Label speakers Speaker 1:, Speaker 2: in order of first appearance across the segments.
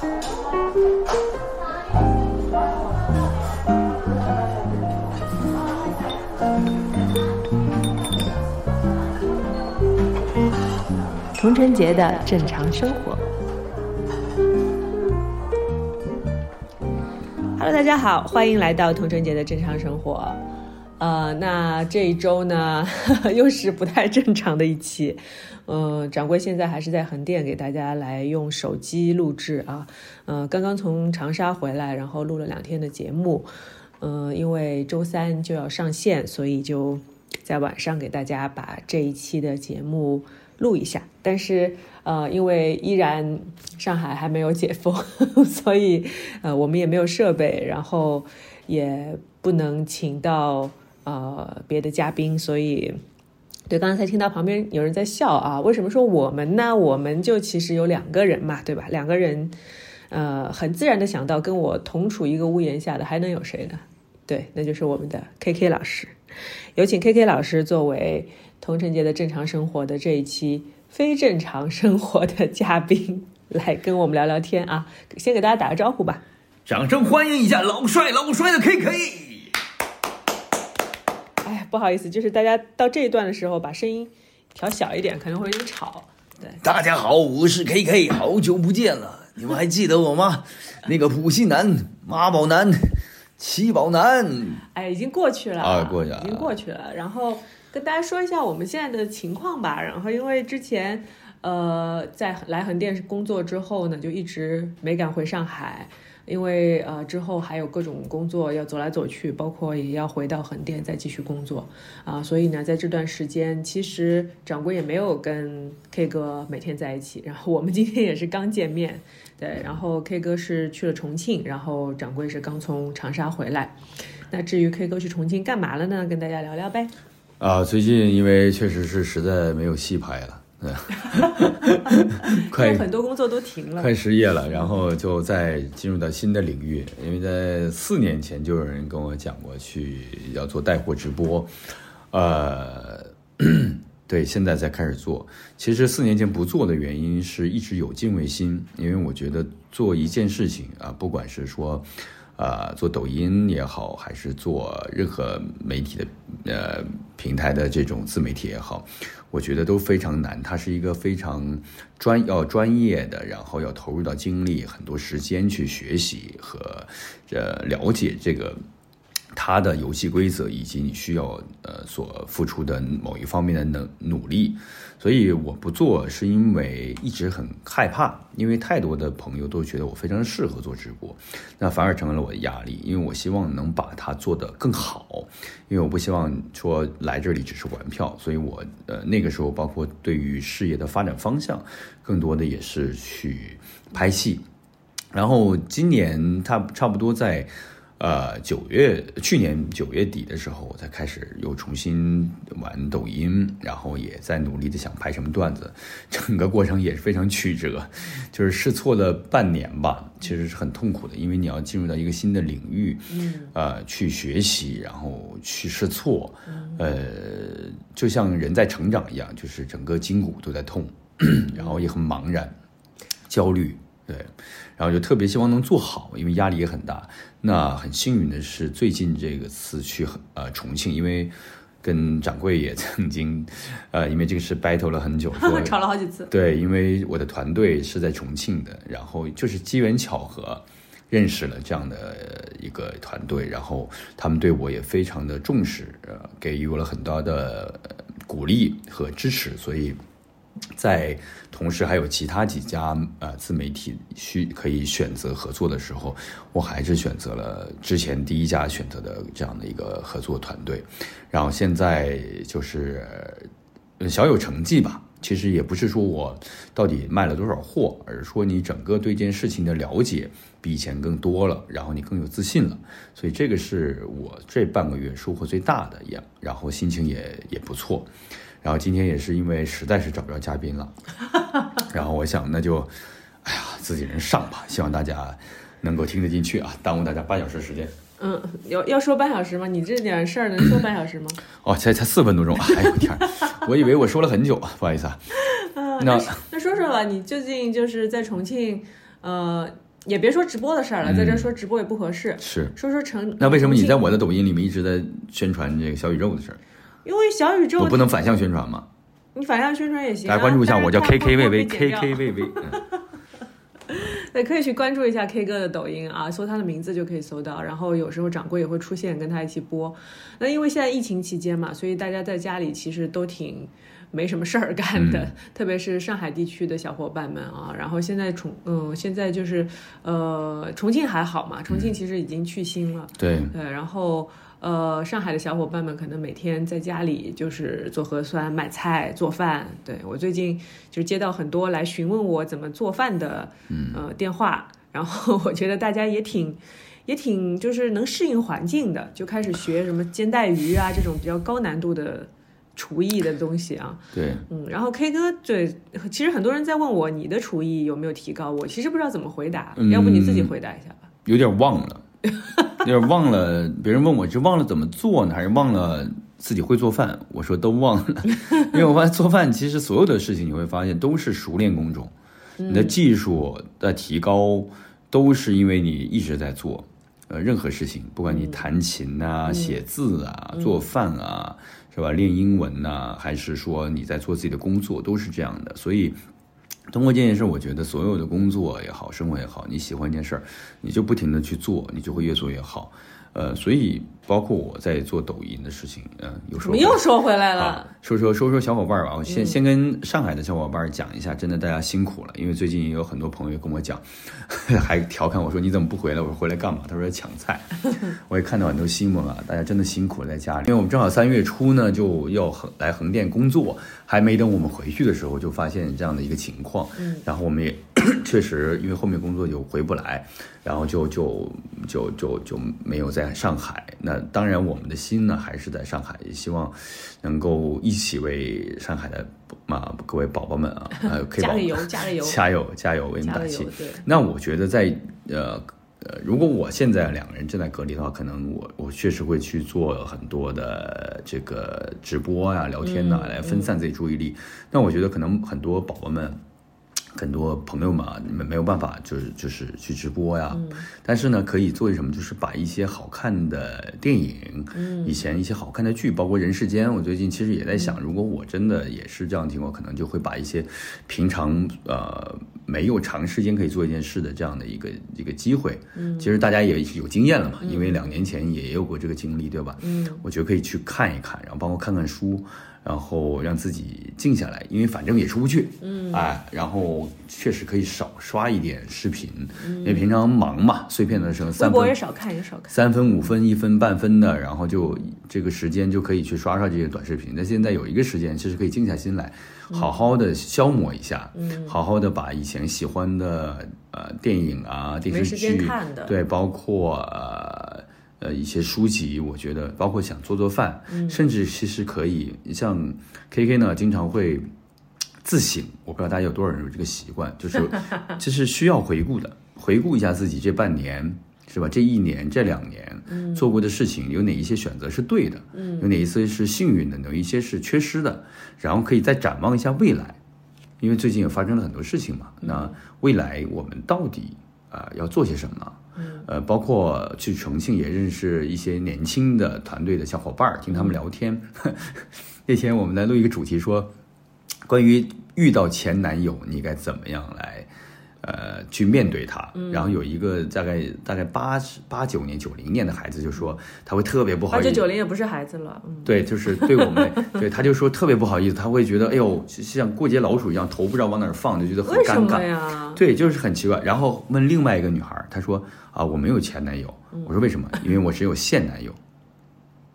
Speaker 1: 童春节的正常生活。Hello，大家好，欢迎来到童春节的正常生活。呃，那这一周呢，又是不太正常的一期。嗯，掌柜现在还是在横店给大家来用手机录制啊。嗯，刚刚从长沙回来，然后录了两天的节目。嗯，因为周三就要上线，所以就在晚上给大家把这一期的节目。录一下，但是呃，因为依然上海还没有解封，所以呃，我们也没有设备，然后也不能请到呃别的嘉宾，所以对，刚才听到旁边有人在笑啊，为什么说我们呢？我们就其实有两个人嘛，对吧？两个人，呃，很自然的想到跟我同处一个屋檐下的还能有谁呢？对，那就是我们的 K K 老师，有请 K K 老师作为。同城节的正常生活的这一期非正常生活的嘉宾来跟我们聊聊天啊，先给大家打个招呼吧，
Speaker 2: 掌声欢迎一下老帅老帅的 K K。
Speaker 1: 哎，不好意思，就是大家到这一段的时候把声音调小一点，可能会有点吵。对，
Speaker 2: 大家好，我是 K K，好久不见了，你们还记得我吗？那个普信男、妈宝男、七宝男。
Speaker 1: 哎，已经过去了
Speaker 2: 啊，过去了，
Speaker 1: 已经过去了，然后。跟大家说一下我们现在的情况吧。然后，因为之前，呃，在来横店工作之后呢，就一直没敢回上海，因为呃之后还有各种工作要走来走去，包括也要回到横店再继续工作啊。所以呢，在这段时间，其实掌柜也没有跟 K 哥每天在一起。然后我们今天也是刚见面，对。然后 K 哥是去了重庆，然后掌柜是刚从长沙回来。那至于 K 哥去重庆干嘛了呢？跟大家聊聊呗。
Speaker 2: 啊，最近因为确实是实在没有戏拍了，
Speaker 1: 快很多工作都停了，
Speaker 2: 快失业了，然后就再进入到新的领域。因为在四年前就有人跟我讲过去要做带货直播，呃，对，现在才开始做。其实四年前不做的原因是一直有敬畏心，因为我觉得做一件事情啊，不管是说。呃，做抖音也好，还是做任何媒体的呃平台的这种自媒体也好，我觉得都非常难。它是一个非常专要专业的，然后要投入到精力很多时间去学习和呃了解这个。它的游戏规则以及你需要呃所付出的某一方面的能努力，所以我不做是因为一直很害怕，因为太多的朋友都觉得我非常适合做直播，那反而成为了我的压力，因为我希望能把它做得更好，因为我不希望说来这里只是玩票，所以我呃那个时候包括对于事业的发展方向，更多的也是去拍戏，然后今年他 差不多在。呃，九月去年九月底的时候，我才开始又重新玩抖音，然后也在努力的想拍什么段子，整个过程也是非常曲折，就是试错了半年吧，其实是很痛苦的，因为你要进入到一个新的领域，嗯，呃，去学习，然后去试错，呃，就像人在成长一样，就是整个筋骨都在痛，然后也很茫然，焦虑。对，然后就特别希望能做好，因为压力也很大。那很幸运的是，最近这个次去呃重庆，因为跟掌柜也曾经，呃，因为这个是 battle 了很久，
Speaker 1: 吵了好几次。
Speaker 2: 对，因为我的团队是在重庆的，然后就是机缘巧合认识了这样的一个团队，然后他们对我也非常的重视，呃，给予我了很多的鼓励和支持，所以。在同时还有其他几家呃自媒体需可以选择合作的时候，我还是选择了之前第一家选择的这样的一个合作团队，然后现在就是小有成绩吧。其实也不是说我到底卖了多少货，而是说你整个对这件事情的了解比以前更多了，然后你更有自信了。所以这个是我这半个月收获最大的也，然后心情也也不错。然后今天也是因为实在是找不着嘉宾了，然后我想那就，哎呀，自己人上吧，希望大家能够听得进去啊，耽误大家半小时时间。
Speaker 1: 嗯，要要说半小时吗？你这点事儿能说半小时吗？
Speaker 2: 哦，才才四分多钟，哎呦天，我以为我说了很久啊，不好意思啊。
Speaker 1: 那那说说吧，你最近就是在重庆，呃，也别说直播的事儿了，在这说直播也不合适。
Speaker 2: 是，
Speaker 1: 说说成
Speaker 2: 那为什么你在我的抖音里面一直在宣传这个小宇宙的事儿？
Speaker 1: 因为小宇宙
Speaker 2: 我不能反向宣传吗？
Speaker 1: 你反向宣传也行、啊。
Speaker 2: 大家关注一下，我叫
Speaker 1: 但是它
Speaker 2: K K
Speaker 1: 会
Speaker 2: 魏魏
Speaker 1: 被剪
Speaker 2: K
Speaker 1: 掉
Speaker 2: K 魏魏。嗯
Speaker 1: 对，可以去关注一下 K 哥的抖音啊，搜他的名字就可以搜到。然后有时候掌柜也会出现，跟他一起播。那因为现在疫情期间嘛，所以大家在家里其实都挺没什么事儿干的，特别是上海地区的小伙伴们啊。然后现在重嗯，现在就是呃，重庆还好嘛，重庆其实已经去新了。
Speaker 2: 对，
Speaker 1: 对，然后呃，上海的小伙伴们可能每天在家里就是做核酸、买菜、做饭。对我最近就接到很多来询问我怎么做饭的呃电话，然后我觉得大家也挺。也挺就是能适应环境的，就开始学什么煎带鱼啊这种比较高难度的厨艺的东西啊。
Speaker 2: 对，
Speaker 1: 嗯，然后 K 哥对，其实很多人在问我你的厨艺有没有提高，我其实不知道怎么回答，要不你自己回答一下吧。
Speaker 2: 有点忘了，有 点忘了。别人问我是忘了怎么做呢，还是忘了自己会做饭？我说都忘了，因为我发现做饭其实所有的事情你会发现都是熟练工种，你的技术的提高都是因为你一直在做。呃，任何事情，不管你弹琴呐、写字啊、做饭啊，是吧？练英文呐、还是说你在做自己的工作，都是这样的。所以，通过这件事，我觉得所有的工作也好，生活也好，你喜欢一件事儿，你就不停的去做，你就会越做越好。呃，所以包括我在做抖音的事情，嗯、有时候
Speaker 1: 又说回来了？，
Speaker 2: 说说说说小伙伴儿吧，我先、先跟上海的小伙伴儿讲一下，真的大家辛苦了，因为最近也有很多朋友跟我讲，还调侃我说你怎么不回来？我说回来干嘛？他说抢菜。我也看到很多新闻啊，大家真的辛苦了在家里，因为我们正好三月初呢就要横来横店工作，还没等我们回去的时候，就发现这样的一个情况，嗯，然后我们也 确实因为后面工作就回不来，然后就就就就就没有在上海。那当然，我们的心呢还是在上海，也希望能够一起为上海的嘛各位宝宝们啊，
Speaker 1: 加油，加油，
Speaker 2: 加油加油，为你们打气那我觉得在呃呃，如果我现在两个人正在隔离的话，可能我我确实会去做很多的这个直播啊、聊天呐、来分散自己注意力。那我觉得可能很多宝宝们。很多朋友们啊，你们没有办法，就是就是去直播呀。但是呢，可以做什么？就是把一些好看的电影，嗯，以前一些好看的剧，包括《人世间》，我最近其实也在想，如果我真的也是这样的情况，可能就会把一些平常呃没有长时间可以做一件事的这样的一个一个机会，嗯，其实大家也有经验了嘛，因为两年前也有过这个经历，对吧？嗯，我觉得可以去看一看，然后包括看看书。然后让自己静下来，因为反正也出不去，嗯，哎，然后确实可以少刷一点视频，因为平常忙嘛，碎片的时候三分
Speaker 1: 博也少看，也少看。
Speaker 2: 三分、五分、一分、半分的，然后就这个时间就可以去刷刷这些短视频。那现在有一个时间，其实可以静下心来，好好的消磨一下，嗯，好好的把以前喜欢的呃电影啊、电视剧，对，包括呃呃一些书籍，我觉得包括想做做饭，甚至其实可以像 K K 呢，经常会。自省，我不知道大家有多少人有这个习惯，就是 这是需要回顾的，回顾一下自己这半年是吧？这一年、这两年做过的事情，有哪一些选择是对的？有哪一些是幸运的，有一些是缺失的，然后可以再展望一下未来，因为最近也发生了很多事情嘛。那未来我们到底啊、要做些什么？呃，包括去重庆也认识一些年轻的团队的小伙伴儿，听他们聊天。那天我们来录一个主题说，关于遇到前男友，你该怎么样来，呃，去面对他。然后有一个大概大概八十八九年、九零年的孩子就说，他会特别不好意思。
Speaker 1: 九零也不是孩子了，嗯，
Speaker 2: 对，就是对我们，对他就说特别不好意思，他会觉得，哎呦，像过街老鼠一样，头不知道往哪儿放，就觉得很尴尬。
Speaker 1: 呀？
Speaker 2: 对，就是很奇怪。然后问另外一个女孩儿，她说啊，我没有前男友。我说为什么？因为我只有现男友。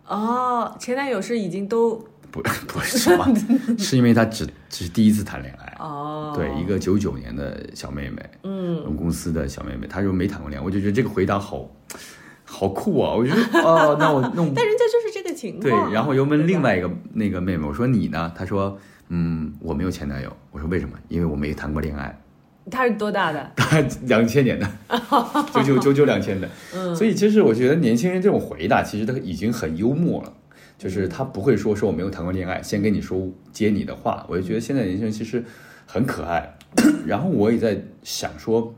Speaker 1: 哦，前男友是已经都
Speaker 2: 不 不是什么，是因为他只只是第一次谈恋爱。
Speaker 1: 哦，
Speaker 2: 对，一个九九年的小妹妹，嗯，我们公司的小妹妹，她说没谈过恋爱，我就觉得这个回答好，好酷啊！我觉得 哦，那我那我
Speaker 1: 但人家就是这个情况对。，
Speaker 2: 然后又问另外一个那个妹妹，我说你呢？她说嗯，我没有前男友。我说为什么？因为我没谈过恋爱。
Speaker 1: 她是多大的？
Speaker 2: 他两千年的，九九九九两千的，嗯所以其实我觉得年轻人这种回答其实他已经很幽默了，就是他不会说说我没有谈过恋爱，先跟你说接你的话，我就觉得现在年轻人其实很可爱。然后我也在想说，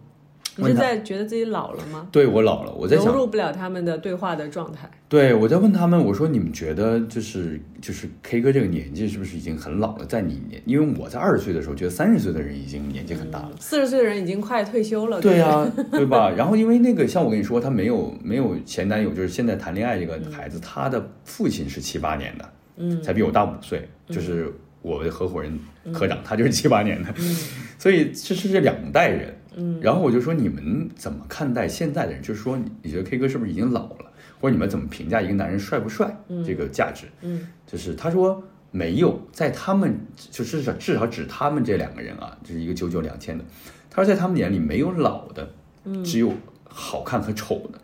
Speaker 1: 你是在觉得自己老了吗？
Speaker 2: 对我老了，我在想
Speaker 1: 融入不了他们的对话的状态。
Speaker 2: 对，我在问他们，我说你们觉得就是就是 K 哥这个年纪是不是已经很老了？在你年，因为我在二十岁的时候觉得三十岁的人已经年纪很大了，
Speaker 1: 四十岁的人已经快退休了。
Speaker 2: 对呀、对吧？然后因为那个像我跟你说，他没有没有前男友，就是现在谈恋爱这个孩子，他的父亲是七八年的，
Speaker 1: 嗯，
Speaker 2: 才比我大五岁，就是我的合伙人科长，他就是七八年的，所以这是这两代人。嗯，然后我就说你们怎么看待现在的人？就是说你你觉得 K 哥是不是已经老了？或者你们怎么评价一个男人帅不帅这个价值？
Speaker 1: 嗯，
Speaker 2: 就是他说没有，在他们就至少至少指他们这两个人啊，这是一个九九两千的，他说在他们眼里没有老的，只有好看和丑的。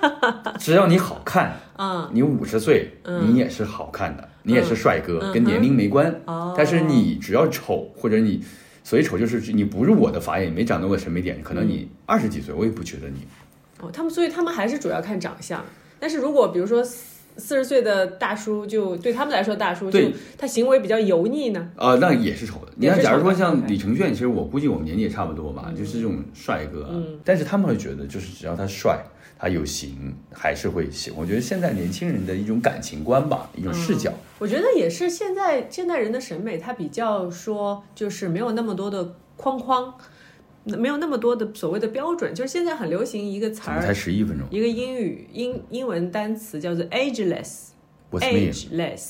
Speaker 2: 只要你好看，
Speaker 1: 嗯，
Speaker 2: 你五十岁，你也是好看的，你也是帅哥，跟年龄没关。
Speaker 1: 哦
Speaker 2: 但是你只要丑，或者你所以丑就是你不是我的法眼，没长到我的审美点，可能你二十几岁，我也不觉得你。
Speaker 1: 哦，他们所以他们还是主要看长相。但是如果比如说四十岁的大叔，就对他们来说，大叔就
Speaker 2: 对
Speaker 1: 他行为比较油腻呢。
Speaker 2: 啊、那也是丑的。你看，假如说像李承铉，其实我估计我们年纪也差不多吧，就是这种帅哥啊。但是他们会觉得，就是只要他帅，他有型，还是会喜欢。我觉得现在年轻人的一种感情观吧，一种视角。
Speaker 1: 我觉得也是现在现代人的审美，它比较说就是没有那么多的框框，没有那么多的所谓的标准。就是现在很流行一个词
Speaker 2: 怎么才，十一分钟
Speaker 1: 一个英语英英文单词叫做 ageless。
Speaker 2: ？What's
Speaker 1: mean？ageless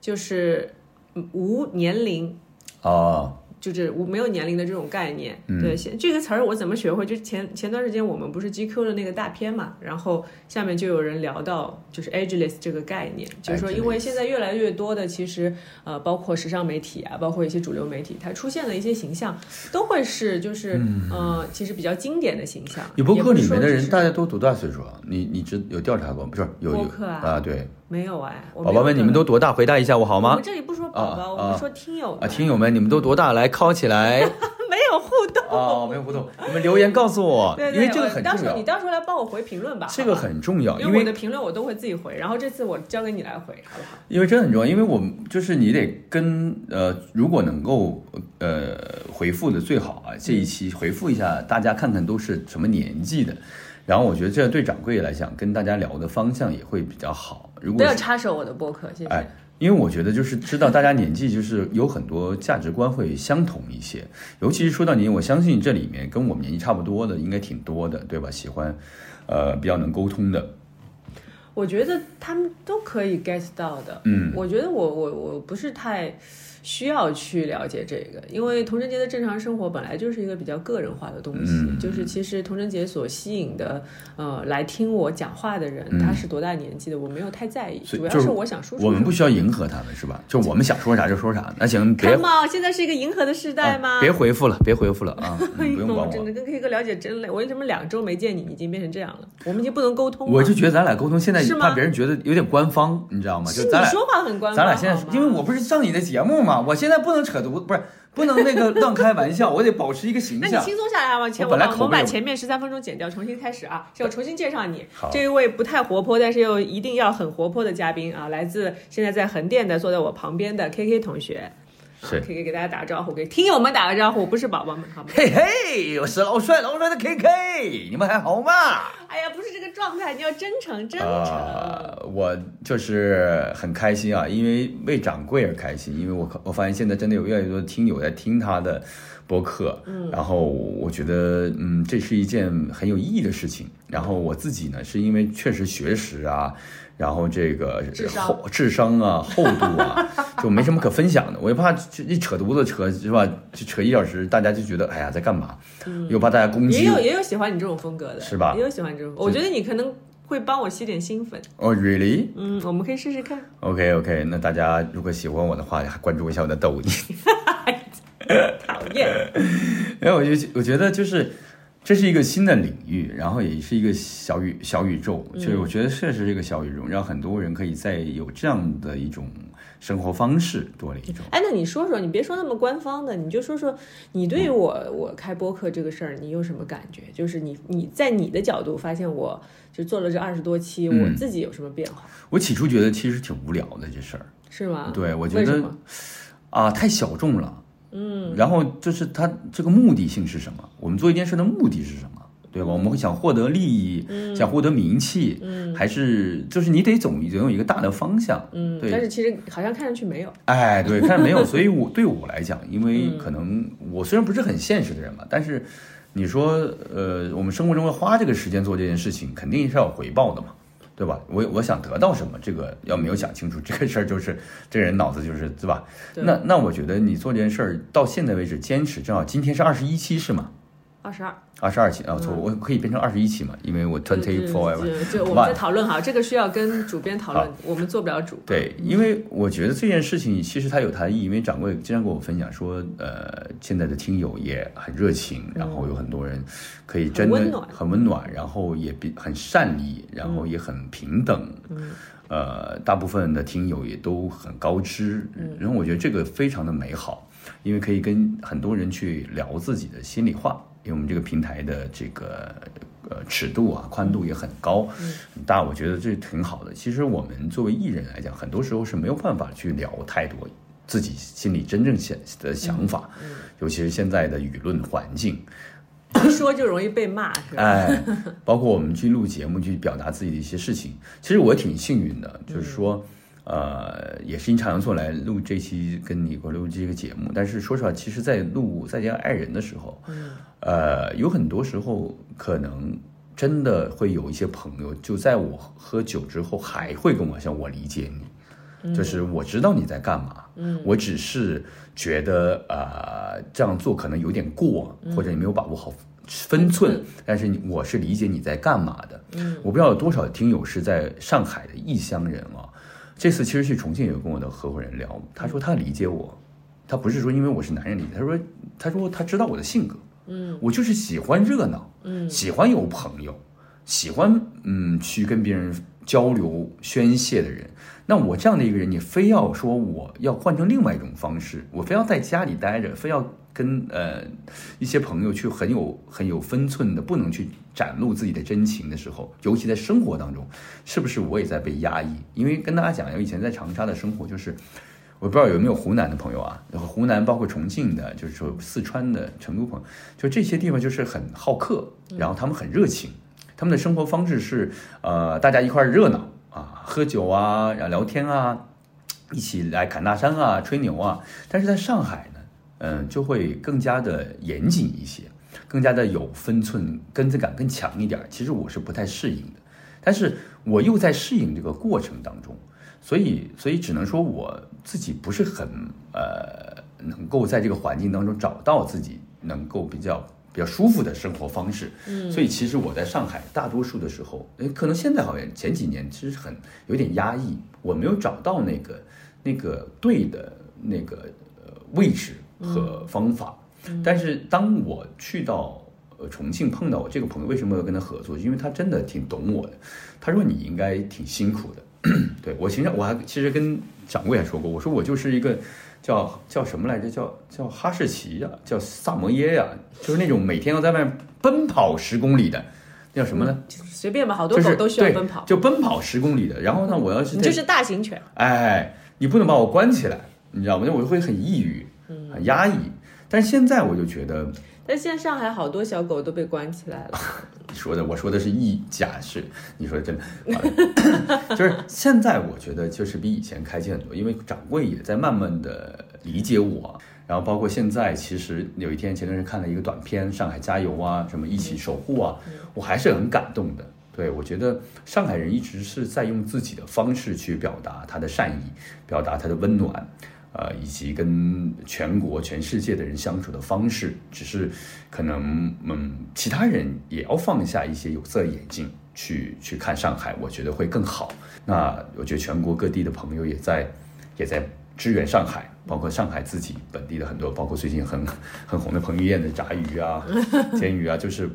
Speaker 1: 就是嗯无年龄，
Speaker 2: 啊，
Speaker 1: 就是无没有年龄的这种概念。
Speaker 2: 嗯
Speaker 1: 对，现这个词儿我怎么学会？就前前段时间我们不是 GQ 的那个大片嘛，然后下面就有人聊到就是 ageless 这个概念，就是说，因为现在越来越多的其实呃，包括时尚媒体啊，包括一些主流媒体，它出现的一些形象都会是就是、呃，其实比较经典的形象。
Speaker 2: 你嗯播客里面的人大家都多大岁数啊？你你知有调查过吗？不是有有
Speaker 1: 播客啊
Speaker 2: 啊？对，
Speaker 1: 没有哎，
Speaker 2: 宝宝们，你们都多大？回答一下我好吗
Speaker 1: 我们？这里不说宝宝，我们说听友
Speaker 2: 啊，听友们，你们都多大？来敲起来
Speaker 1: 没有互动。
Speaker 2: 哦，没有互动，你们留言告诉我，
Speaker 1: 对对，
Speaker 2: 因为这个
Speaker 1: 到
Speaker 2: 很重要，
Speaker 1: 时候你到时候来帮我回评论吧。
Speaker 2: 这个很重要，
Speaker 1: 因为我的评论我都会自己回，然后这次我交给你来回，好不好？
Speaker 2: 因为这很重要，因为我们就是你得跟呃，如果能够呃回复的最好啊，这一期回复一下大家看看都是什么年纪的，然后我觉得这对掌柜来讲跟大家聊的方向也会比较好。如果
Speaker 1: 不要插手我的播客，谢谢。
Speaker 2: 哎，因为我觉得就是知道大家年纪就是有很多价值观会相同一些，尤其是说到您，我相信这里面跟我们年纪差不多的应该挺多的，对吧？喜欢呃比较能沟通的，
Speaker 1: 我觉得他们都可以 get 到的。
Speaker 2: 嗯，
Speaker 1: 我觉得我我我不是太需要去了解这个，因为童贞节的正常生活本来就是一个比较个人化的东西。
Speaker 2: 嗯
Speaker 1: 就是其实童贞节所吸引的，呃，来听我讲话的人，他是多大年纪的，我没有太在意，主要
Speaker 2: 是
Speaker 1: 我想说出
Speaker 2: 我们不需要迎合他们，是吧？就我们想说啥就说啥。那行，别
Speaker 1: on，现在是一个迎合的时代吗？
Speaker 2: 啊别回复了，别回复了啊！不用管我。
Speaker 1: 呦真的跟 K 哥了解真累。我为什么两周没见你，已经变成这样了？我们已经不能沟通了。
Speaker 2: 我就觉得咱俩沟通现在
Speaker 1: 是
Speaker 2: 怕别人觉得有点官方，你知道吗？就是咱俩
Speaker 1: 你说话很官方，
Speaker 2: 咱俩现在因为我不是上你的节目嘛，我现在不能扯犊，不是不能那个 乱开玩笑，我得保持一个形象。
Speaker 1: 那你轻松下来好吗？前
Speaker 2: 我
Speaker 1: 把我们把前面十三分钟剪掉，重新开始啊！先我重新介绍你，这一位不太活泼，但是又一定要很活泼的嘉宾啊，来自现在在横店的，坐在我旁边的 KK 同学。
Speaker 2: 是
Speaker 1: KK 给大家打个招呼，给听友们打个招呼，不是宝宝们，好吗？
Speaker 2: 嘿嘿，我是老帅老帅的 KK，你们还好吗？
Speaker 1: 哎呀，不是这个状态，你要真诚，真诚。
Speaker 2: 呃，我就是很开心啊，因为为掌柜而开心，因为我我发现现在真的有越来越多的听友在听他的播客，嗯，然后我觉得嗯，这是一件很有意义的事情。然后我自己呢，是因为确实学识啊，然后这个厚智商啊、厚度啊，就没什么可分享的。我又怕就一扯犊子扯是吧，就扯一小时，大家就觉得哎呀在干嘛，又怕大家攻击。
Speaker 1: 也有也有喜欢你这种风格的，
Speaker 2: 是吧
Speaker 1: 也有喜欢这种，我觉得你可能会帮我吸点新粉。
Speaker 2: 哦、r e a l l y
Speaker 1: 嗯，我们可以试试看。
Speaker 2: OK OK，那大家如果喜欢我的话，还关注一下我的抖音。
Speaker 1: 讨厌，
Speaker 2: 因为我就我觉得就是这是一个新的领域，然后也是一个小宇小宇宙，就是我觉得确实是一个小宇宙，让很多人可以在有这样的一种生活方式多了一种。
Speaker 1: 哎，那你说说，你别说那么官方的，你就说说你对于我我开播客这个事儿，你有什么感觉？就是你你在你的角度发现我就做了这二十多期，
Speaker 2: 嗯
Speaker 1: 我自己有什么变化？
Speaker 2: 我起初觉得其实挺无聊的这事儿，
Speaker 1: 是吗？
Speaker 2: 对我觉得啊太小众了。嗯，然后就是他这个目的性是什么？我们做一件事的目的是什么？对吧？我们会想获得利益，想获得名气，还是就是你得总总有一个大的方向，
Speaker 1: 嗯，
Speaker 2: 对。
Speaker 1: 但是其实好像看上去没有，
Speaker 2: 哎，对，看着没有。所以我对我来讲，因为可能我虽然不是很现实的人嘛，但是你说，呃，我们生活中花这个时间做这件事情，肯定是要有回报的嘛。对吧？我我想得到什么，这个要没有想清楚，这个事儿就是这人脑子就是对吧？那那我觉得你做这件事儿到现在为止坚持，正好今天是二十一期是吗？
Speaker 1: 二十二。
Speaker 2: 二十二期啊，错，我可以变成二十一期嘛？因为我 twenty four。
Speaker 1: 就我们在讨论哈，这个需要跟主编讨论，我们做不了主。
Speaker 2: 对，因为我觉得这件事情其实它有它的意义，因为掌柜经常跟我分享说，呃，现在的听友也很热情，然后有很多人可以真的很温暖，然后也比很善意，然后也很平等。嗯。呃，大部分的听友也都很高知，然后我觉得这个非常的美好，因为可以跟很多人去聊自己的心里话。因为我们这个平台的这个呃尺度啊宽度也很高很大，我觉得这挺好的。其实我们作为艺人来讲，很多时候是没有办法去聊太多自己心里真正想的想法，尤其是现在的舆论环境，
Speaker 1: 一说就容易被骂，是吧？
Speaker 2: 哎，包括我们去录节目去表达自己的一些事情，其实我挺幸运的，就是说。呃，也是阴差阳错来录这期跟你过录这个节目，但是说实话，其实，在录《再见爱人》的时候，呃，有很多时候可能真的会有一些朋友，就在我喝酒之后，还会跟我讲：“我理解你，就是我知道你在干嘛，嗯，我只是觉得呃这样做可能有点过，或者你没有把握好分寸，但是我是理解你在干嘛的，嗯，我不知道有多少听友是在上海的异乡人啊。这次其实去重庆也跟我的合伙人聊，他说他理解我，他不是说因为我是男人理解，他说他说他知道我的性格，嗯，我就是喜欢热闹，嗯，喜欢有朋友，喜欢嗯去跟别人交流宣泄的人。那我这样的一个人，你非要说我要换成另外一种方式，我非要在家里待着，非要。跟呃一些朋友去很有很有分寸的，不能去展露自己的真情的时候，尤其在生活当中，是不是我也在被压抑？因为跟大家讲，我以前在长沙的生活就是，我不知道有没有湖南的朋友啊，然后湖南包括重庆的，就是说四川的成都朋友，就这些地方就是很好客，然后他们很热情，他们的生活方式是呃大家一块热闹啊，喝酒啊，然后聊天啊，一起来侃大山啊，吹牛啊，但是在上海。嗯，就会更加的严谨一些，更加的有分寸，根子感更强一点。其实我是不太适应的，但是我又在适应这个过程当中，所以，所以只能说我自己不是很呃，能够在这个环境当中找到自己能够比较比较舒服的生活方式。嗯，所以其实我在上海大多数的时候，诶，可能现在好像前几年其实很有点压抑，我没有找到那个那个对的那个呃位置。和方法，但是当我去到呃重庆碰到我这个朋友，为什么要跟他合作？因为他真的挺懂我的。他说你应该挺辛苦的，对我其实我还其实跟掌柜还说过，我说我就是一个叫叫什么来着？叫叫哈士奇呀，叫萨摩耶呀，就是那种每天要在外面奔跑十公里的，叫什么呢？
Speaker 1: 随便吧，好多狗都需要奔跑，
Speaker 2: 就奔跑十公里的。然后呢，我要是
Speaker 1: 你就是大型犬，
Speaker 2: 哎，你不能把我关起来，你知道吗？那我就会很抑郁。很压抑，但是现在我就觉得，
Speaker 1: 但现在上海好多小狗都被关起来了。
Speaker 2: 你说的，我说的是意假是，你说的真的，就是现在我觉得就是比以前开心很多，因为掌柜也在慢慢的理解我，然后包括现在，其实有一天前段时间看了一个短片《上海加油》啊，什么一起守护啊，我还是很感动的。对我觉得上海人一直是在用自己的方式去表达他的善意，表达他的温暖。呃，以及跟全国、全世界的人相处的方式，只是可能，嗯，其他人也要放下一些有色眼镜去去看上海，我觉得会更好。那我觉得全国各地的朋友也在也在支援上海，包括上海自己本地的很多，包括最近很很红的彭于晏的炸鱼啊、煎鱼啊，就是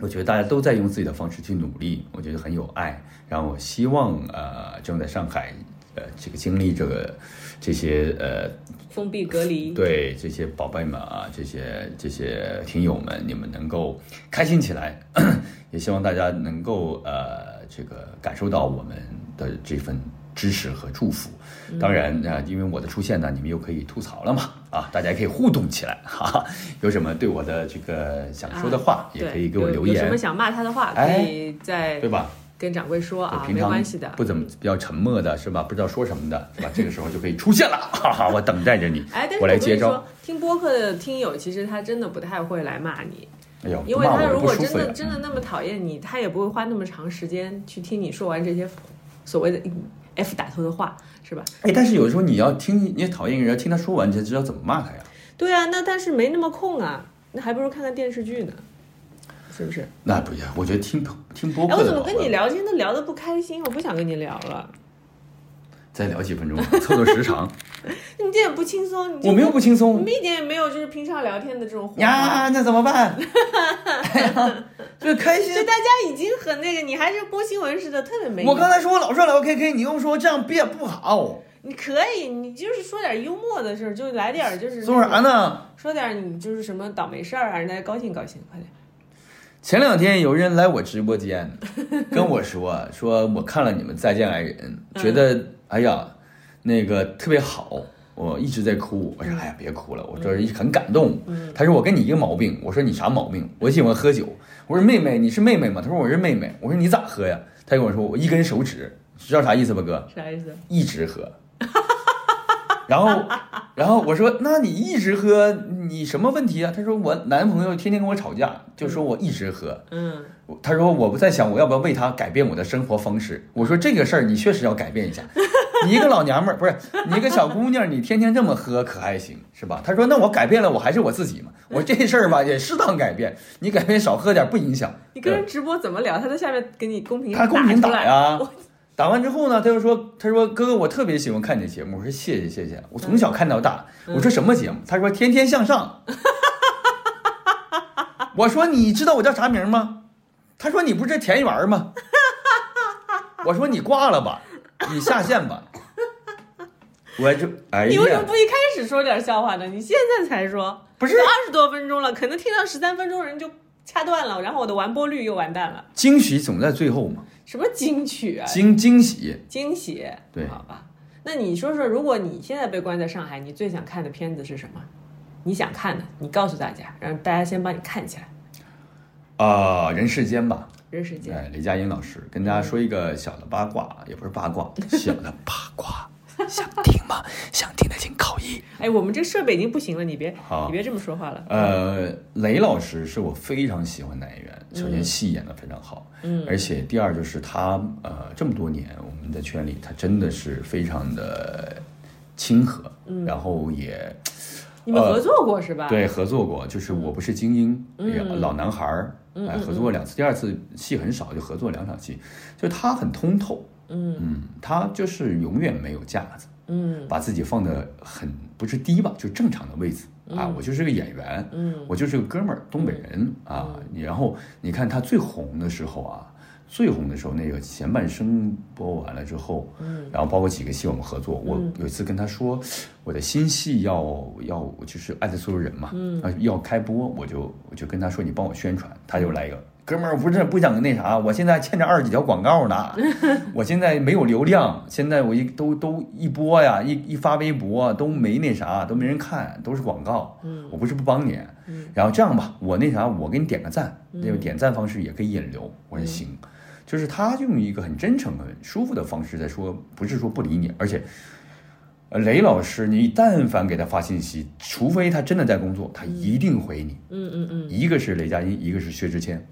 Speaker 2: 我觉得大家都在用自己的方式去努力，我觉得很有爱。然后我希望，呃，正在上海，呃，这个经历这个。这些呃，
Speaker 1: 封闭隔离，
Speaker 2: 对这些宝贝们啊，这些这些听友们，你们能够开心起来，也希望大家能够呃，这个感受到我们的这份支持和祝福。当然啊，因为我的出现呢，你们又可以吐槽了嘛，啊，大家可以互动起来 哈、哈。有什么对我的这个想说的话，也可以给我留言，
Speaker 1: 有什么想骂他的话，可
Speaker 2: 哎
Speaker 1: 以在
Speaker 2: 对吧？
Speaker 1: 跟掌柜说啊，没关系的。
Speaker 2: 不怎么比较沉默的是吧？不知道说什么的是吧？这个时候就可以出现了，哈哈，我等待着你，
Speaker 1: 哎，但是
Speaker 2: 我来接招
Speaker 1: 听播客的听友其实他真的不太会来骂你，
Speaker 2: 哎呦，
Speaker 1: 因为他如果真的。真的那么讨厌你，他也不会花那么长时间去听你说完这些所谓的 F 打头的话，是吧？
Speaker 2: 哎，但是有的时候你要听，你讨厌一个人，听他说完，你才知道怎么骂他呀。
Speaker 1: 对啊，那但是没那么空啊，那还不如看看电视剧呢，是不是？
Speaker 2: 那不一样，我觉得听听播
Speaker 1: 哎，
Speaker 2: 客
Speaker 1: 我怎么跟你聊天都聊得不开心？我不想跟你聊了，
Speaker 2: 再聊几分钟，凑凑时长。
Speaker 1: 你这也不轻松，你
Speaker 2: 我没有不轻松，我
Speaker 1: 们一点也没有就是平常聊天的这种火花。
Speaker 2: 呀，那怎么办？哎呀，这开心
Speaker 1: 就。大家已经很那个，你还是播新闻似的，特别没用。
Speaker 2: 我刚才说我老说聊 KK，你又说这样别不好，
Speaker 1: 你可以，你就是说点幽默的事儿，就来点就是
Speaker 2: 说啥呢？
Speaker 1: 说点你就是什么倒霉事儿啊，让大家高兴高兴，快点。
Speaker 2: 前两天有人来我直播间，跟我说说我看了你们《再见爱人》，觉得哎呀，那个特别好。我一直在哭，我说哎呀别哭了，我说很感动。他说我跟你一个毛病，我说你啥毛病？我喜欢喝酒。我说妹妹你是妹妹吗？他说我是妹妹。我说你咋喝呀？他跟我说我一根手指，知道啥意思吧哥？
Speaker 1: 啥意思？
Speaker 2: 一直喝。然后，然后我说：“那你一直喝，你什么问题啊？”他说：“我男朋友天天跟我吵架，就说我一直喝。
Speaker 1: 嗯，
Speaker 2: 他说：“我不在想我要不要为他改变我的生活方式。”我说：“这个事儿你确实要改变一下。你一个老娘们儿，不是你一个小姑娘，你天天这么喝可还行是吧？”他说：“那我改变了，我还是我自己嘛。”我说：“这事儿吧也适当改变，你改变少喝点不影响。”
Speaker 1: 你跟人直播怎么聊？他在下面给你公屏
Speaker 2: 他公屏打呀
Speaker 1: 我，
Speaker 2: 打完之后呢，他就说：“他说哥哥，我特别喜欢看你的节目。”我说：“谢谢谢谢，我从小看到大。我说：“什么节目？”他说：“天天向上。”我说：“你知道我叫啥名吗？”他说：“你不是田园吗？”我说：“你挂了吧，你下线吧。”我就哎呀
Speaker 1: 你为什么，不一开始说点笑话呢？你现在才说，
Speaker 2: 不是
Speaker 1: 二十多分钟了，可能听到十三分钟人就掐断了，然后我的完播率又完蛋了。
Speaker 2: 惊喜总在最后嘛，
Speaker 1: 什么金曲啊？
Speaker 2: 惊惊喜。
Speaker 1: 惊喜，
Speaker 2: 对
Speaker 1: 好吧。那你说说，如果你现在被关在上海，你最想看的片子是什么？你想看的，你告诉大家，让大家先帮你看起来。
Speaker 2: 啊、人世间吧，
Speaker 1: 人世间，
Speaker 2: 哎，雷佳音老师跟大家说一个小的八卦，也不是八卦，小的八卦，想听吗？想听的请扣一。
Speaker 1: 哎，我们这设备已经不行了，你别
Speaker 2: 好
Speaker 1: 你别这么说话了。
Speaker 2: 呃，雷老师是我非常喜欢的演员，首先戏演的非常好，
Speaker 1: 嗯
Speaker 2: 而且第二就是他呃这么多年我们在圈里，他真的是非常的亲和，
Speaker 1: 嗯
Speaker 2: 然后也
Speaker 1: 你们合作过是吧？，
Speaker 2: 对合作过，就是我不是精英，老男孩儿，哎，合作过两次，第二次戏很少，就合作两场戏，就他很通透，
Speaker 1: 嗯
Speaker 2: 嗯，他就是永远没有架子，
Speaker 1: 嗯
Speaker 2: 把自己放的很不是低吧，就正常的位置啊，我就是个演员，
Speaker 1: 嗯
Speaker 2: 我就是个哥们儿，东北人啊。然后你看他最红的时候啊，最红的时候那个前半生播完了之后，
Speaker 1: 嗯
Speaker 2: 然后包括几个戏我们合作，我有一次跟他说，我的新戏要要就是爱的所有人嘛，
Speaker 1: 嗯
Speaker 2: 啊要开播，我就我就跟他说你帮我宣传，他就来一个。哥们儿，我不是不想那啥，我现在欠着二十几条广告呢，我现在没有流量，现在我一都都一播呀，一一发微博都没那啥，都没人看，都是广告。
Speaker 1: 嗯
Speaker 2: 我不是不帮你，然后这样吧，我那啥，我给你点个赞，那个点赞方式也可以引流。我说行，就是他用一个很真诚、很舒服的方式在说，不是说不理你，而且。呃，雷老师，你但凡给他发信息，除非他真的在工作，他一定回你。
Speaker 1: 嗯嗯嗯，
Speaker 2: 一个是雷佳音，一个是薛之谦，
Speaker 1: 哦，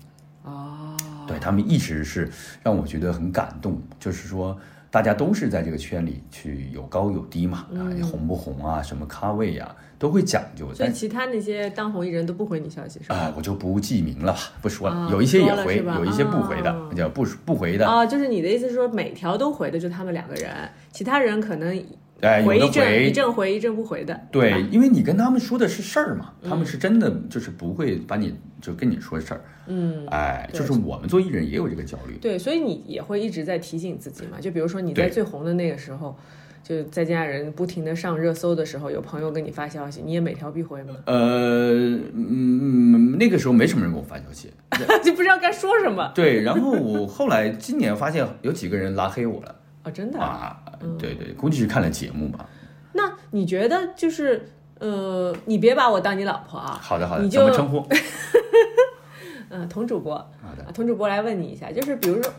Speaker 2: 对他们一直是让我觉得很感动，就是说大家都是在这个圈里去有高有低嘛，啊，你红不红啊，什么咖位啊，都会讲究。但
Speaker 1: 所以其他那些当红艺人都不回你消息是吧？
Speaker 2: 啊，我就不记名了吧，不说了，
Speaker 1: 啊
Speaker 2: 有一些也回，有一些不回的
Speaker 1: 哦，
Speaker 2: 叫不不回的，
Speaker 1: 啊，就是你的意思是说每条都回的就他们两个人，其他人可能
Speaker 2: 哎，有
Speaker 1: 回一阵一阵回一阵不回的，
Speaker 2: 对，因为你跟他们说的是事儿嘛，他们是真的就是不会把你就跟你说事儿，
Speaker 1: 嗯，
Speaker 2: 哎，就是我们做艺人也有这个焦虑，
Speaker 1: 对，所以你也会一直在提醒自己嘛。就比如说你在最红的那个时候，就在家人不停的上热搜的时候，有朋友跟你发消息，你也每条必回吗？
Speaker 2: 呃，嗯，那个时候没什么人给我发消息，
Speaker 1: 就不知道该说什么。
Speaker 2: 对，然后我后来今年发现有几个人拉黑我了
Speaker 1: 哦，真的。
Speaker 2: 啊，对对，估计是看了节目吧。
Speaker 1: 那你觉得就是呃，你别把我当你老婆啊。
Speaker 2: 好的好的，
Speaker 1: 你就
Speaker 2: 怎么称呼？
Speaker 1: 嗯，童主播，
Speaker 2: 好的
Speaker 1: 啊，童主播来问你一下，就是比如说，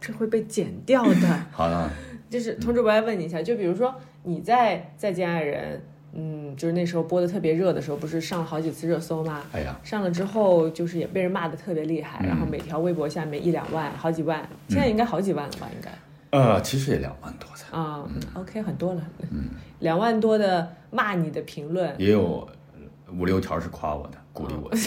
Speaker 1: 这会被剪掉的。
Speaker 2: 好的，
Speaker 1: 就是童主播来问你一下，就比如说你在《再见爱人》，嗯，就是那时候播的特别热的时候，不是上了好几次热搜吗？
Speaker 2: 哎呀，
Speaker 1: 上了之后，就是也被人骂的特别厉害，然后每条微博下面一两万、好几万，现在应该好几万了吧？应该
Speaker 2: 呃，其实也两万多才，
Speaker 1: 啊、o k 很多了，嗯，两万多的骂你的评论，
Speaker 2: 也有五六条是夸我的，鼓励我。的，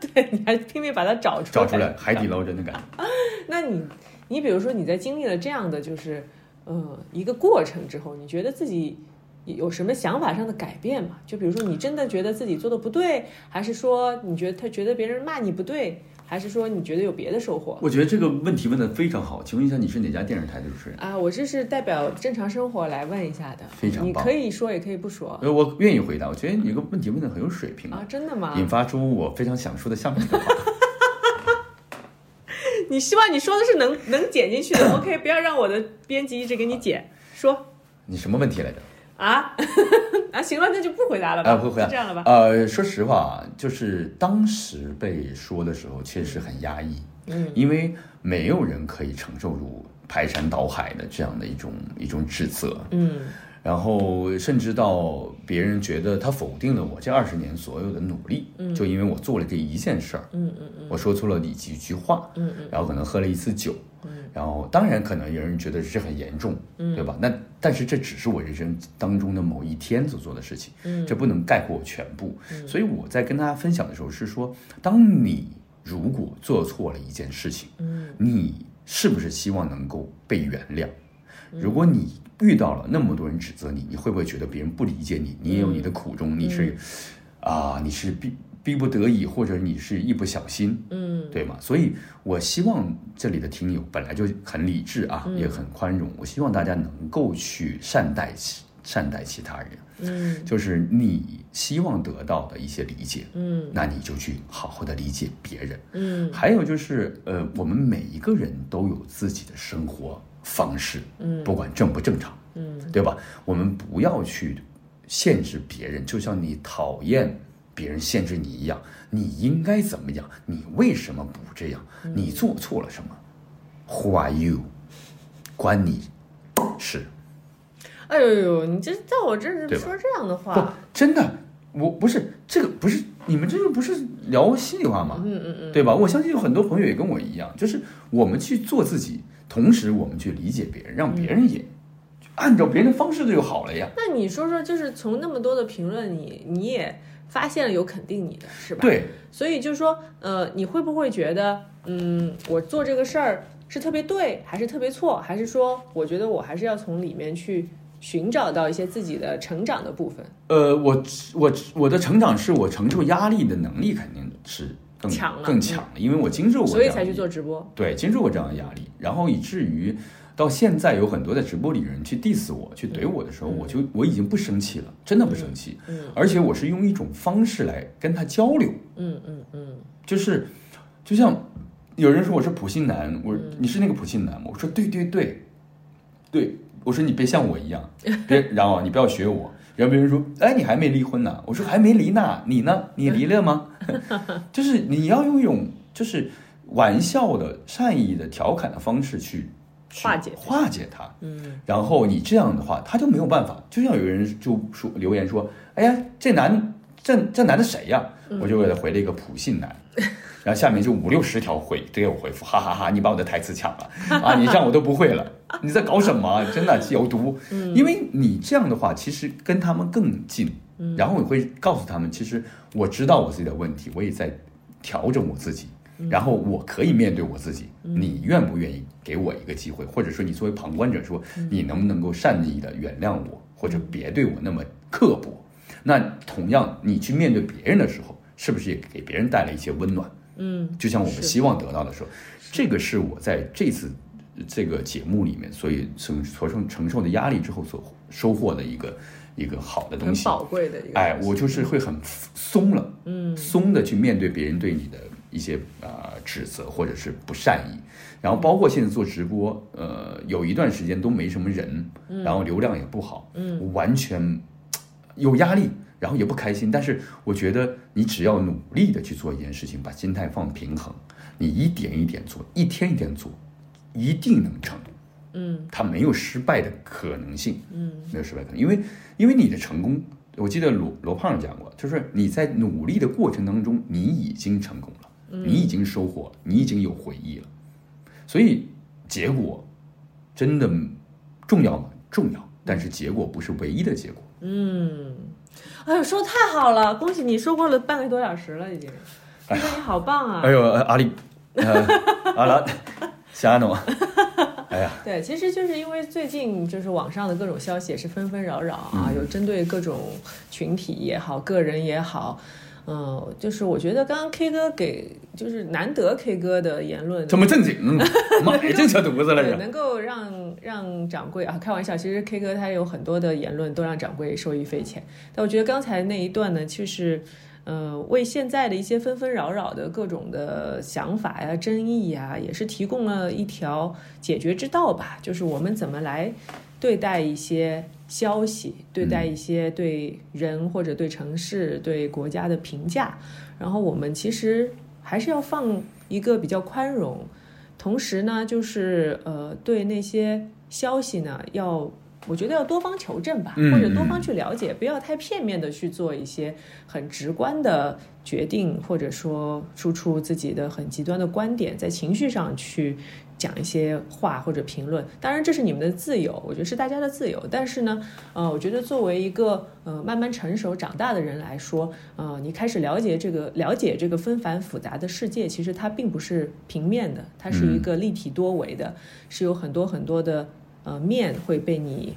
Speaker 1: 对，你还拼命把它找出来，
Speaker 2: 找出来海底捞针的感觉。
Speaker 1: 那你，你比如说你在经历了这样的就是，呃，一个过程之后，你觉得自己有什么想法上的改变吗？就比如说你真的觉得自己做的不对，还是说你觉得他觉得别人骂你不对，还是说你觉得有别的收获？
Speaker 2: 我觉得这个问题问的非常好，请问一下你是哪家电视台的主持人？
Speaker 1: 啊，我这是代表正常生活来问一下的，
Speaker 2: 非常棒
Speaker 1: 你可以说也可以不说
Speaker 2: 呃，我愿意回答，我觉得你这个问题问的很有水平，
Speaker 1: 啊，真的吗？
Speaker 2: 引发出我非常想说的下面一个话。
Speaker 1: 你希望你说的是能能剪进去的，OK，不要让我的编辑一直给你剪，说
Speaker 2: 你什么问题来着？
Speaker 1: 啊 啊，行了，那就不回答了吧，
Speaker 2: 啊，不回答。
Speaker 1: 这样了吧？
Speaker 2: 呃，说实话，就是当时被说的时候，确实很压抑。
Speaker 1: 嗯，
Speaker 2: 因为没有人可以承受住排山倒海的这样的一种一种指责。
Speaker 1: 嗯
Speaker 2: 然后甚至到别人觉得他否定了我这二十年所有的努力，嗯，就因为我做了这一件事儿，
Speaker 1: 嗯嗯嗯
Speaker 2: 我说出了你几句话，
Speaker 1: 嗯嗯
Speaker 2: 然后可能喝了一次酒，
Speaker 1: 嗯
Speaker 2: 然后当然可能有人觉得这很严重，
Speaker 1: 嗯
Speaker 2: 对吧？那但是这只是我人生当中的某一天所做的事情，
Speaker 1: 嗯
Speaker 2: 这不能概括我全部。所以我在跟大家分享的时候是说，当你如果做错了一件事情，
Speaker 1: 嗯
Speaker 2: 你是不是希望能够被原谅？如果你遇到了那么多人指责你，你会不会觉得别人不理解你？你也有你的苦衷，你是啊，你是逼逼不得已，或者你是一不小心，
Speaker 1: 嗯
Speaker 2: 对吗？所以我希望这里的听友本来就很理智啊，也很宽容。我希望大家能够去善待其善待其他人，
Speaker 1: 嗯
Speaker 2: 就是你希望得到的一些理解，
Speaker 1: 嗯
Speaker 2: 那你就去好好的理解别人。
Speaker 1: 嗯
Speaker 2: 还有就是，呃，我们每一个人都有自己的生活方式，
Speaker 1: 嗯
Speaker 2: 不管正不正常，
Speaker 1: 嗯
Speaker 2: 对吧？我们不要去限制别人，就像你讨厌别人限制你一样，你应该怎么样？你为什么不这样？
Speaker 1: 嗯
Speaker 2: 你做错了什么？Who are you？关你事。
Speaker 1: 哎呦呦，你这在我这儿说这样的
Speaker 2: 不
Speaker 1: 话，，
Speaker 2: 真的，我不是这个，不是你们这个不是聊心里话吗？
Speaker 1: 嗯嗯嗯
Speaker 2: 对吧？我相信有很多朋友也跟我一样，就是我们去做自己，同时我们去理解别人，让别人也按照别人的方式就好了呀。
Speaker 1: 那你说说，就是从那么多的评论你，你也发现了有肯定你的是吧？，
Speaker 2: 对，
Speaker 1: 所以就是说，呃，你会不会觉得，嗯，我做这个事儿是特别对，还是特别错，还是说，我觉得我还是要从里面去寻找到一些自己的成长的部分？
Speaker 2: 呃，我我我的成长是我承受压力的能力肯定是更
Speaker 1: 强了
Speaker 2: 更强了，因为我经受过，
Speaker 1: 所以才去做。直播。
Speaker 2: 对，经受过这样的压力，然后以至于到现在有很多在直播里人去 diss 我、去怼我的时候，我就我已经不生气了，真的不生气，
Speaker 1: 嗯
Speaker 2: 而且我是用一种方式来跟他交流，
Speaker 1: 嗯嗯嗯
Speaker 2: 就是就像有人说我是普信男，我
Speaker 1: 嗯
Speaker 2: 你是那个普信男吗？我说对对对，对，我说你别像我一样，别，然后你不要学我。然后别人说，哎，你还没离婚呢？我说还没离呢，你呢？你离了吗？就是你要用一种就是玩笑的、善意的、调侃的方式去去
Speaker 1: 化解
Speaker 2: 化解它。
Speaker 1: 嗯
Speaker 2: 然后你这样的话，他就没有办法。就像有人就说留言说：“哎呀，这男这这男的谁呀？”
Speaker 1: 嗯
Speaker 2: 我就给他回了一个普信男，然后下面就五六十条回都给我回复，哈哈哈你把我的台词抢了 啊！你这样我都不会了，你在搞什么啊？真的有毒。
Speaker 1: 嗯
Speaker 2: 因为你这样的话，其实跟他们更近。然后我会告诉他们，其实我知道我自己的问题，我也在调整我自己。
Speaker 1: 嗯
Speaker 2: 然后我可以面对我自己，你愿不愿意给我一个机会，或者说你作为旁观者说，
Speaker 1: 嗯
Speaker 2: 你能不能够善意的原谅我，或者别对我那么刻薄？那同样，你去面对别人的时候，是不是也给别人带来一些温暖？
Speaker 1: 嗯
Speaker 2: 就像我们希望得到的时候，这个是我在这次这个节目里面，所以承所承承受的压力之后所收获的一个一个好的东西。
Speaker 1: 很宝贵的一个。
Speaker 2: 哎，我就是会很松了，
Speaker 1: 嗯
Speaker 2: 松的去面对别人对你的一些呃指责或者是不善意，然后包括现在做直播，呃，有一段时间都没什么人，然后流量也不好，
Speaker 1: 嗯
Speaker 2: 完全有压力，然后也不开心。但是我觉得你只要努力的去做一件事情，把心态放平衡，你一点一点做，一天一天做，一定能成。
Speaker 1: 嗯，
Speaker 2: 它没有失败的可能性。
Speaker 1: 嗯，
Speaker 2: 没有失败可能，因为因为你的成功，我记得罗罗胖讲过，就是你在努力的过程当中，你已经成功了，你已经收获，你已经有回忆了。所以结果真的重要吗？重要，但是结果不是唯一的结果。
Speaker 1: 嗯，哎呦，说太好了，恭喜你说过了半个多小时了，已经，觉得你好棒啊！
Speaker 2: 哎呦，呃阿里，呃、阿拉，瞎弄，哎呀，
Speaker 1: 对，其实就是因为最近就是网上的各种消息也是纷纷扰扰啊，有针对各种群体也好，个人也好，嗯、就是我觉得刚刚 K 哥给就是难得 K 哥的言论
Speaker 2: 这么正经，嗯买这扯犊子了
Speaker 1: 对，
Speaker 2: 着。
Speaker 1: 能够让让掌柜啊，开玩笑，其实 K 哥他有很多的言论都让掌柜受益匪浅。但我觉得刚才那一段呢，就是呃，为现在的一些纷纷扰扰的各种的想法呀、争议呀，也是提供了一条解决之道吧。就是我们怎么来对待一些消息，对待一些对人或者对城市、对国家的评价，然后我们其实还是要放一个比较宽容。同时呢，就是呃，对那些消息呢，要我觉得要多方求证吧，
Speaker 2: 嗯
Speaker 1: 或者多方去了解，不要太片面的去做一些很直观的决定，或者说输出自己的很极端的观点，在情绪上去讲一些话或者评论。当然，这是你们的自由，我觉得是大家的自由。但是呢，呃，我觉得作为一个呃慢慢成熟长大的人来说，呃，你开始了解这个了解这个纷繁复杂的世界，其实它并不是平面的，它是一个立体多维的，是有很多很多的呃面会被你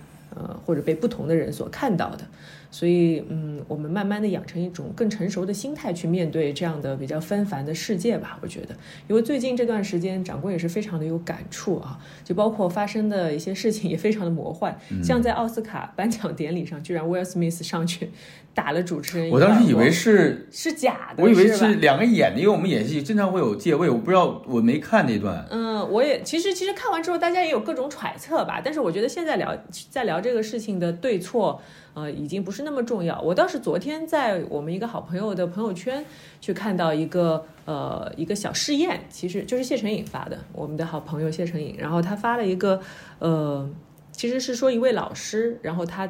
Speaker 1: 或者被不同的人所看到的。所以，嗯，我们慢慢的养成一种更成熟的心态去面对这样的比较纷繁的世界吧。我觉得，因为最近这段时间，掌柜也是非常的有感触啊，就包括发生的一些事情也非常的魔幻，像在奥斯卡颁奖典礼上，居然威尔·史密斯上去打了主持人一
Speaker 2: 我，当时以为是，
Speaker 1: 是假的，
Speaker 2: 我以为是两个演的，因为我们演戏经常会有借位，我不知道，我没看那段。
Speaker 1: 嗯，我也其实其实看完之后，大家也有各种揣测吧。但是我觉得现在聊在聊这个事情的对错，呃，已经不是那么重要。我倒是昨天在我们一个好朋友的朋友圈去看到一个呃一个小试验，其实就是谢承颖发的，我们的好朋友谢承颖，然后他发了一个呃，其实是说一位老师，然后他。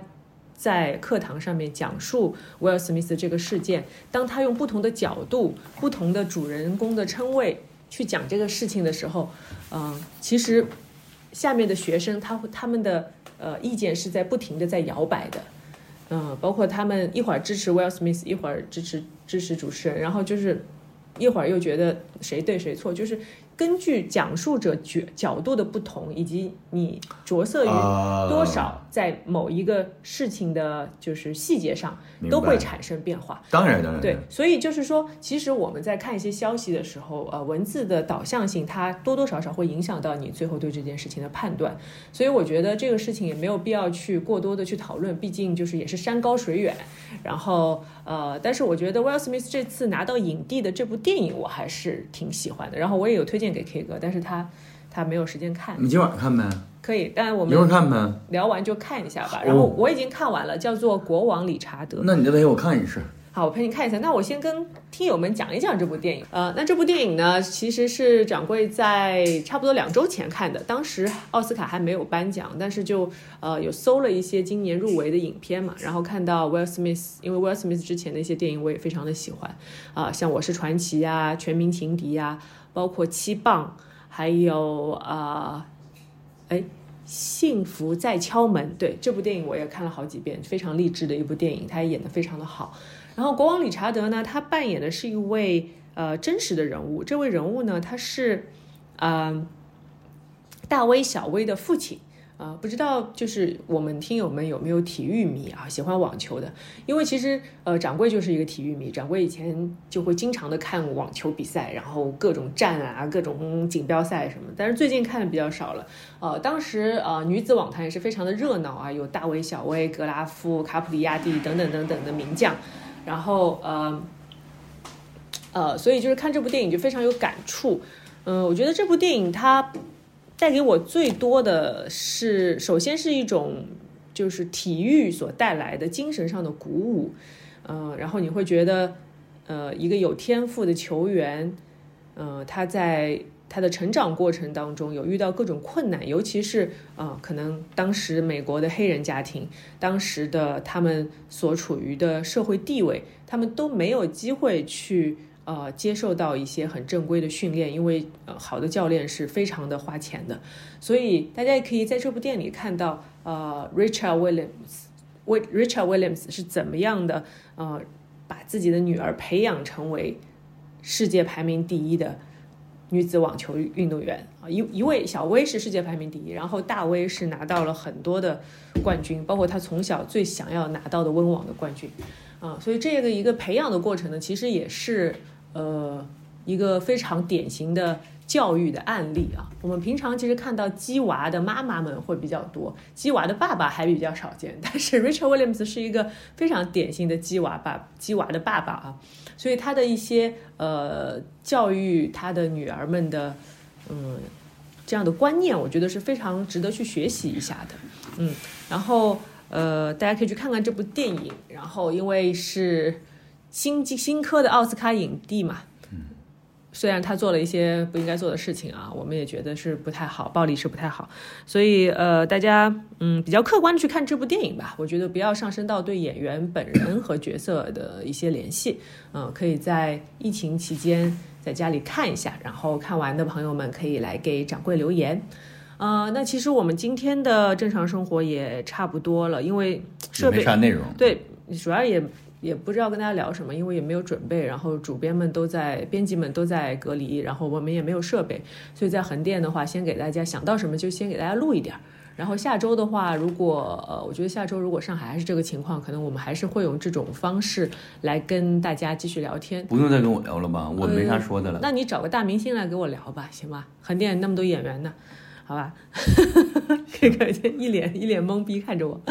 Speaker 1: 在课堂上面讲述威尔·史密斯这个事件，当他用不同的角度、不同的主人公的称谓去讲这个事情的时候，嗯、其实下面的学生他他们的呃意见是在不停的在摇摆的，嗯、包括他们一会儿支持 Will Smith，，一会儿支持支持主持人，然后就是一会儿又觉得谁对谁错，就是根据讲述者角角度的不同，以及你着色于
Speaker 2: 啊
Speaker 1: 多少在某一个事情的就是细节上都会产生变化。
Speaker 2: 当然，当然，
Speaker 1: 对，所以就是说，其实我们在看一些消息的时候，呃，文字的导向性，它多多少少会影响到你最后对这件事情的判断。所以我觉得这个事情也没有必要去过多的去讨论，毕竟就是也是山高水远。然后呃，但是我觉得威尔·史密斯这次拿到影帝的这部电影，我还是挺喜欢的。然后我也有推荐给 K 哥，但是他他没有时间看，
Speaker 2: 你今晚上看呗？
Speaker 1: 可以，但我们
Speaker 2: 一会儿看呗。
Speaker 1: 聊完就看一下吧。
Speaker 2: 哦
Speaker 1: 然后我已经看完了，叫做《国王理查德》。
Speaker 2: 那你再陪我看一次。
Speaker 1: 好，我陪你看一下。那我先跟听友们讲一讲这部电影。呃，那这部电影呢，其实是掌柜在差不多两周前看的，当时奥斯卡还没有颁奖，但是就呃有搜了一些今年入围的影片嘛，然后看到威尔·史密斯，因为威尔·史密斯之前的一些电影我也非常的喜欢啊、像《我是传奇》呀，《全民情敌》呀，包括《七磅》，还有啊，哎、幸福在敲门，对这部电影我也看了好几遍，非常励志的一部电影，他也演的非常的好。然后国王理查德呢，他扮演的是一位呃真实的人物，这位人物呢，他是嗯大威小威的父亲。啊、不知道就是我们听友们有没有体育迷啊，喜欢网球的？因为其实呃，掌柜就是一个体育迷，掌柜以前就会经常的看网球比赛，然后各种战啊，各种锦标赛什么，但是最近看的比较少了。呃，当时呃女子网坛也是非常的热闹啊，有大卫小威、格拉夫、卡普里亚蒂等等等等的名将，然后呃呃，所以就是看这部电影就非常有感触。嗯、我觉得这部电影它带给我最多的是，首先是一种就是体育所带来的精神上的鼓舞，呃，然后你会觉得，呃，一个有天赋的球员，呃，他在他的成长过程当中有遇到各种困难，尤其是啊，可能当时美国的黑人家庭，当时的他们所处于的社会地位，他们都没有机会去呃接受到一些很正规的训练，因为呃好的教练是非常的花钱的，所以大家也可以在这部电影里看到呃 Richard Williams，为 Richard Williams 是怎么样的呃把自己的女儿培养成为世界排名第一的。女子网球运动员啊，一一位小威是世界排名第一，然后大威是拿到了很多的冠军，包括他从小最想要拿到的温网的冠军，啊，所以这个一个培养的过程呢，其实也是呃一个非常典型的教育的案例啊。我们平常其实看到鸡娃的妈妈们会比较多，鸡娃的爸爸还比较少见，但是 Richard Williams 是一个非常典型的鸡娃爸，鸡娃的爸爸啊。所以他的一些呃教育他的女儿们的嗯这样的观念，我觉得是非常值得去学习一下的，嗯，然后呃大家可以去看看这部电影，然后因为是新新科的奥斯卡影帝嘛。虽然他做了一些不应该做的事情啊，我们也觉得是不太好，暴力是不太好，所以呃，大家嗯比较客观的去看这部电影吧。我觉得不要上升到对演员本人和角色的一些联系，嗯，可以在疫情期间在家里看一下，然后看完的朋友们可以来给掌柜留言。呃，那其实我们今天的正常生活也差不多了，因为设备
Speaker 2: 没啥内容，
Speaker 1: 对，主要也。也不知道跟大家聊什么，因为也没有准备，然后主编们都在，编辑们都在隔离，然后我们也没有设备，所以在横店的话，先给大家想到什么就先给大家录一点儿。然后下周的话，如果呃，我觉得下周如果上海还是这个情况，可能我们还是会用这种方式来跟大家继续聊天。
Speaker 2: 不用再跟我聊了吧，我没啥说的了。
Speaker 1: 那你找个大明星来给我聊吧，行吧？横店那么多演员呢，好吧？这个一脸一脸懵逼看着我。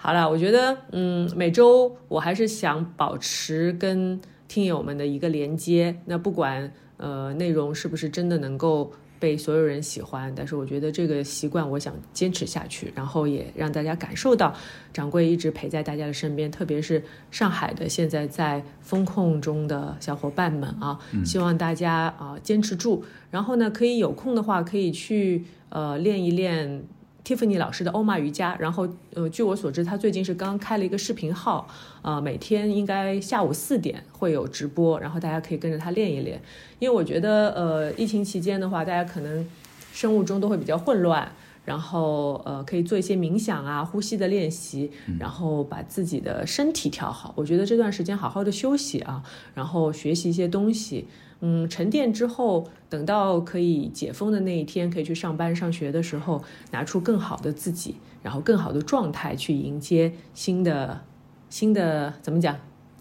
Speaker 1: 好了，我觉得，嗯，每周我还是想保持跟听友们的一个连接。那不管呃内容是不是真的能够被所有人喜欢，但是我觉得这个习惯我想坚持下去，然后也让大家感受到掌柜一直陪在大家的身边，特别是上海的现在在风控中的小伙伴们啊，希望大家啊坚持住。然后呢，可以有空的话可以去呃练一练。Tiffany 老师的欧玛瑜伽，然后呃，据我所知，他最近是刚开了一个视频号，呃，每天应该下午四点会有直播，然后大家可以跟着他练一练。因为我觉得，呃，疫情期间的话，大家可能生物钟都会比较混乱，然后呃，可以做一些冥想啊、呼吸的练习，然后把自己的身体调好。我觉得这段时间好好的休息啊，然后学习一些东西。嗯，沉淀之后，等到可以解封的那一天，可以去上班上学的时候，拿出更好的自己，然后更好的状态去迎接新的新的怎么讲？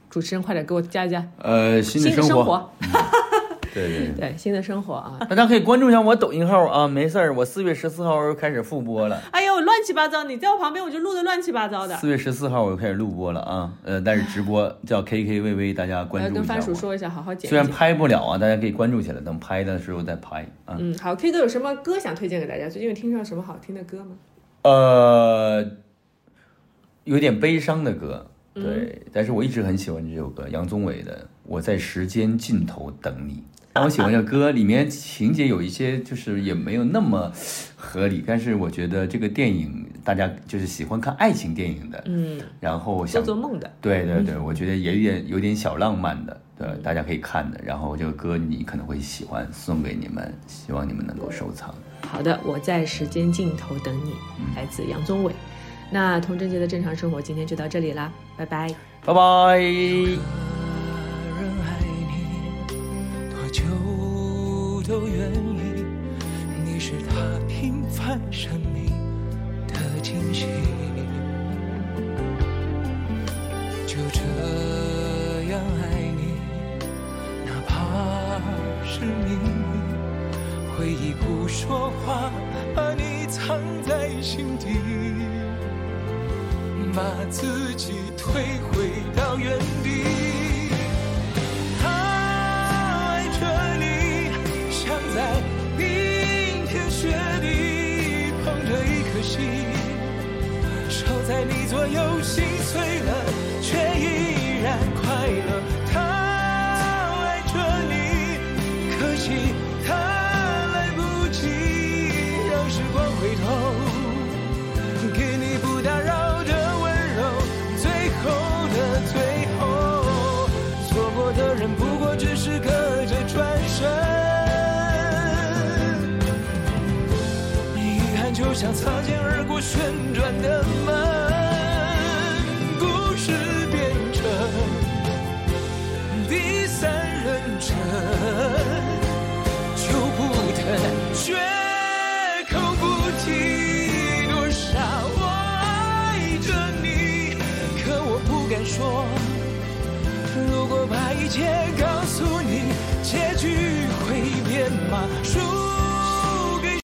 Speaker 1: 主持人快点给我加一加。
Speaker 2: 呃，新
Speaker 1: 的
Speaker 2: 生
Speaker 1: 活。
Speaker 2: 对对
Speaker 1: 对，新的生活啊！
Speaker 3: 大家可以关注一下我抖音号啊，没事儿，我四月十四号开始复播了。
Speaker 1: 哎呦，乱七八糟！你在我旁边，我就录的乱七八糟的。
Speaker 3: 四月十四号我就开始录播了啊，呃，但是直播叫 K K V V，大家关注一下。
Speaker 1: 跟番薯说一下，好好剪。
Speaker 3: 虽然拍不了啊，大家可以关注起来，等拍的时候再拍啊。
Speaker 1: 嗯，好，K 哥有什么歌想推荐给大家？最近有听上什么好听的歌吗？
Speaker 3: 呃，有点悲伤的歌，对，但是我一直很喜欢这首歌，杨宗纬的《我在时间尽头等你》。我喜欢这歌，里面情节有一些就是也没有那么合理，但是我觉得这个电影大家就是喜欢看爱情电影的，
Speaker 1: 嗯，
Speaker 3: 然后想
Speaker 1: 做梦的，
Speaker 3: 对对对，我觉得也有点有点小浪漫的，对，大家可以看的。然后这个歌你可能会喜欢，送给你们，希望你们能够收藏。
Speaker 1: 好的，我在时间尽头等你，来自杨宗纬。那童贞节的正常生活今天就到这里啦，拜拜，
Speaker 3: 拜拜。
Speaker 4: 回忆不说话，把你藏在心底，把自己推回到原地。爱这里，像在冰天雪地，捧着一颗心。守在你左右，心碎了，却依然快隔着转身。遗憾就像擦肩而过旋转的门，故事变成第三人称，就不等绝口不提多少我爱着你，可我不敢说。如果把一切告